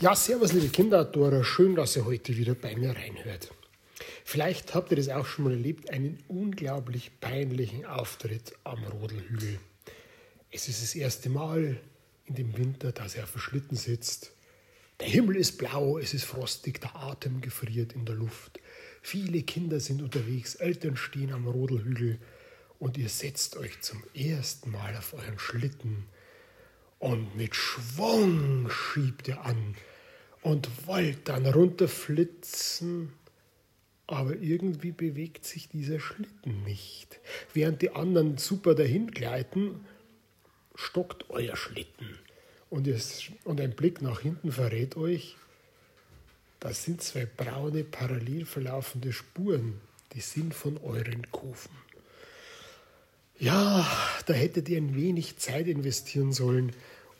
Ja, servus liebe Kinderadora, schön, dass ihr heute wieder bei mir reinhört. Vielleicht habt ihr das auch schon mal erlebt, einen unglaublich peinlichen Auftritt am Rodelhügel. Es ist das erste Mal in dem Winter, dass er auf dem Schlitten sitzt. Der Himmel ist blau, es ist frostig, der Atem gefriert in der Luft. Viele Kinder sind unterwegs, Eltern stehen am Rodelhügel und ihr setzt euch zum ersten Mal auf euren Schlitten und mit Schwung schiebt ihr an und wollt dann runterflitzen, aber irgendwie bewegt sich dieser Schlitten nicht. Während die anderen super dahin gleiten, stockt euer Schlitten. Und, es, und ein Blick nach hinten verrät euch, das sind zwei braune, parallel verlaufende Spuren, die sind von euren Kufen. Ja, da hättet ihr ein wenig Zeit investieren sollen,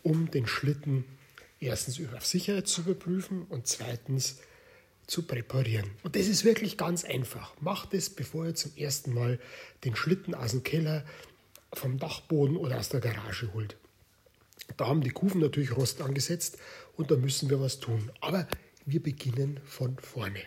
um den Schlitten erstens auf Sicherheit zu überprüfen und zweitens zu präparieren. Und das ist wirklich ganz einfach. Macht es, bevor ihr zum ersten Mal den Schlitten aus dem Keller, vom Dachboden oder aus der Garage holt. Da haben die Kufen natürlich Rost angesetzt und da müssen wir was tun. Aber wir beginnen von vorne.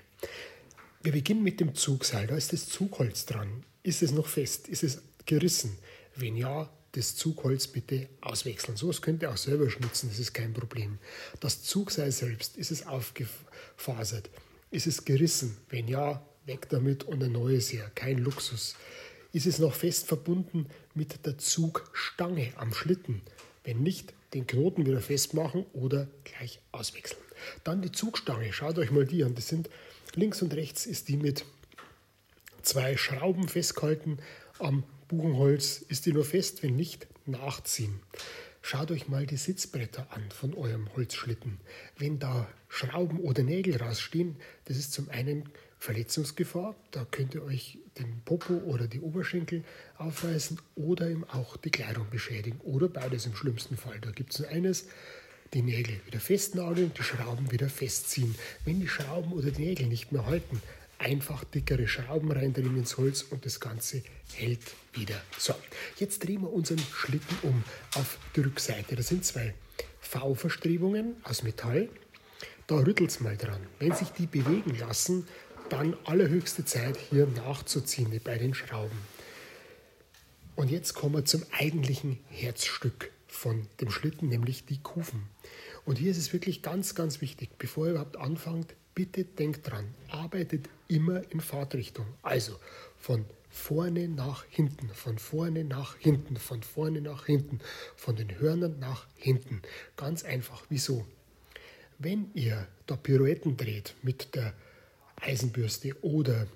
Wir beginnen mit dem Zugseil. Da ist das Zugholz dran. Ist es noch fest? Ist es gerissen? Wenn ja, das Zugholz bitte auswechseln. So was könnt ihr auch selber schnitzen, das ist kein Problem. Das Zugseil selbst, ist es aufgefasert? Ist es gerissen? Wenn ja, weg damit und ein neues her. Kein Luxus. Ist es noch fest verbunden mit der Zugstange am Schlitten? Wenn nicht, den Knoten wieder festmachen oder gleich auswechseln. Dann die Zugstange. Schaut euch mal die an. Das sind links und rechts ist die mit zwei Schrauben festgehalten am Buchenholz ist die nur fest, wenn nicht, nachziehen. Schaut euch mal die Sitzbretter an von eurem Holzschlitten. Wenn da Schrauben oder Nägel rausstehen, das ist zum einen Verletzungsgefahr, da könnt ihr euch den Popo oder die Oberschenkel aufreißen oder eben auch die Kleidung beschädigen oder beides im schlimmsten Fall. Da gibt es nur eines, die Nägel wieder festnageln, die Schrauben wieder festziehen. Wenn die Schrauben oder die Nägel nicht mehr halten, einfach dickere Schrauben reindrehen ins Holz und das Ganze hält wieder. So, jetzt drehen wir unseren Schlitten um auf die Rückseite. Da sind zwei V-Verstrebungen aus Metall. Da rüttelt es mal dran. Wenn sich die bewegen lassen, dann allerhöchste Zeit hier nachzuziehen bei den Schrauben. Und jetzt kommen wir zum eigentlichen Herzstück von dem Schlitten, nämlich die Kufen. Und hier ist es wirklich ganz, ganz wichtig, bevor ihr überhaupt anfangt, bitte denkt dran, arbeitet immer in Fahrtrichtung. Also von vorne nach hinten, von vorne nach hinten, von vorne nach hinten, von den Hörnern nach hinten. Ganz einfach. Wieso? Wenn ihr da Pirouetten dreht mit der Eisenbürste oder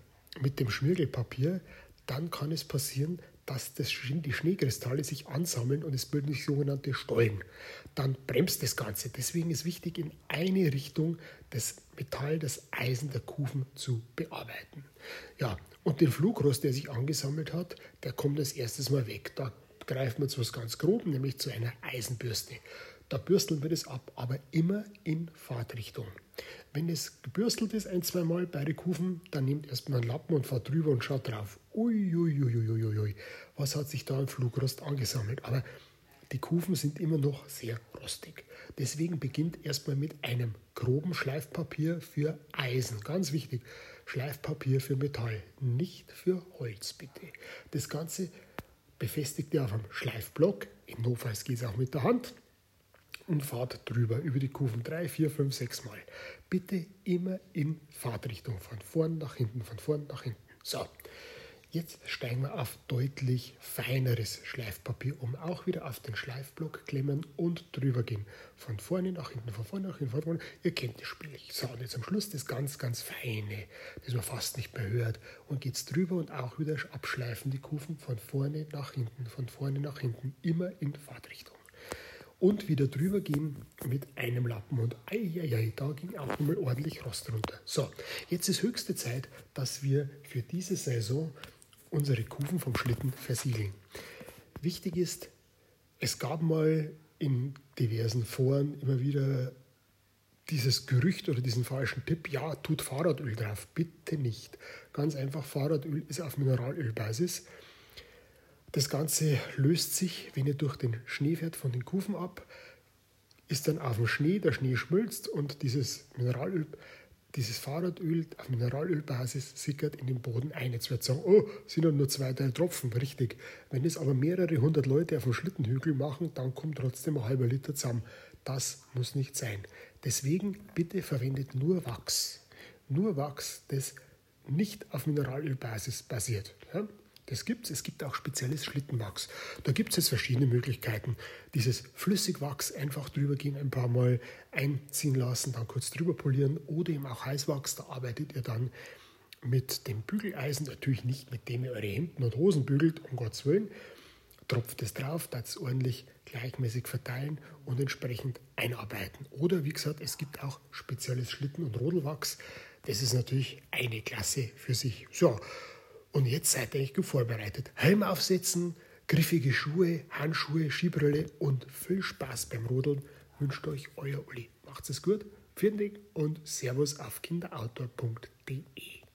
mit dem Schmirgelpapier, dann kann es passieren, dass das, die Schneekristalle sich ansammeln und es bilden sich sogenannte Stollen. Dann bremst das Ganze. Deswegen ist wichtig, in eine Richtung das Metall, das Eisen der Kufen zu bearbeiten. Ja, und den Flugrost, der sich angesammelt hat, der kommt als erstes mal weg. Da greifen wir zu was ganz Grobem, nämlich zu einer Eisenbürste. Da bürsteln wir das ab, aber immer in Fahrtrichtung. Wenn es gebürstelt ist, ein, zwei Mal, beide Kufen, dann nehmt erstmal einen Lappen und fahrt drüber und schaut drauf. Uiuiuiuiui, was hat sich da im Flugrost angesammelt? Aber die Kufen sind immer noch sehr rostig. Deswegen beginnt erstmal mit einem groben Schleifpapier für Eisen. Ganz wichtig, Schleifpapier für Metall, nicht für Holz bitte. Das Ganze befestigt ihr auf einem Schleifblock. Im Notfall geht es auch mit der Hand und fahrt drüber über die Kufen drei, vier, fünf, sechs Mal. Bitte immer in Fahrtrichtung, von vorn nach hinten, von vorn nach hinten. So, jetzt steigen wir auf deutlich feineres Schleifpapier um. Auch wieder auf den Schleifblock klemmen und drüber gehen. Von vorne nach hinten, von vorne nach hinten, von vorne. Ihr kennt das Spiel. So, und jetzt am Schluss das ganz, ganz feine, das man fast nicht mehr hört. Und geht's drüber und auch wieder abschleifen die Kufen von vorne nach hinten, von vorne nach hinten, immer in Fahrtrichtung und wieder drüber gehen mit einem Lappen. Und eieiei, da ging auch nochmal ordentlich Rost runter. So, jetzt ist höchste Zeit, dass wir für diese Saison unsere Kufen vom Schlitten versiegeln. Wichtig ist, es gab mal in diversen Foren immer wieder dieses Gerücht oder diesen falschen Tipp, ja, tut Fahrradöl drauf. Bitte nicht. Ganz einfach, Fahrradöl ist auf Mineralölbasis. Das Ganze löst sich, wenn ihr durch den Schnee fährt, von den Kufen ab. ist dann auf dem Schnee, der Schnee schmilzt und dieses Mineralöl, dieses Fahrradöl auf Mineralölbasis sickert in den Boden ein. Jetzt wird sagen, oh, sind nur zwei, drei Tropfen, richtig. Wenn es aber mehrere hundert Leute auf dem Schlittenhügel machen, dann kommt trotzdem ein halber Liter zusammen. Das muss nicht sein. Deswegen bitte verwendet nur Wachs. Nur Wachs, das nicht auf Mineralölbasis basiert. Ja? Das gibt es. Es gibt auch spezielles Schlittenwachs. Da gibt es verschiedene Möglichkeiten. Dieses Flüssigwachs einfach drüber gehen, ein paar Mal einziehen lassen, dann kurz drüber polieren oder eben auch Heißwachs. Da arbeitet ihr dann mit dem Bügeleisen, natürlich nicht mit dem ihr eure Hemden und Hosen bügelt, um Gottes Willen. Tropft es drauf, das ordentlich gleichmäßig verteilen und entsprechend einarbeiten. Oder wie gesagt, es gibt auch spezielles Schlitten- und Rodelwachs. Das ist natürlich eine Klasse für sich. So, und jetzt seid ihr eigentlich vorbereitet. Helm aufsetzen, griffige Schuhe, Handschuhe, Skibrille und viel Spaß beim Rodeln wünscht euch euer Uli. Macht's es gut, vielen Dank und Servus auf kinderoutdoor.de.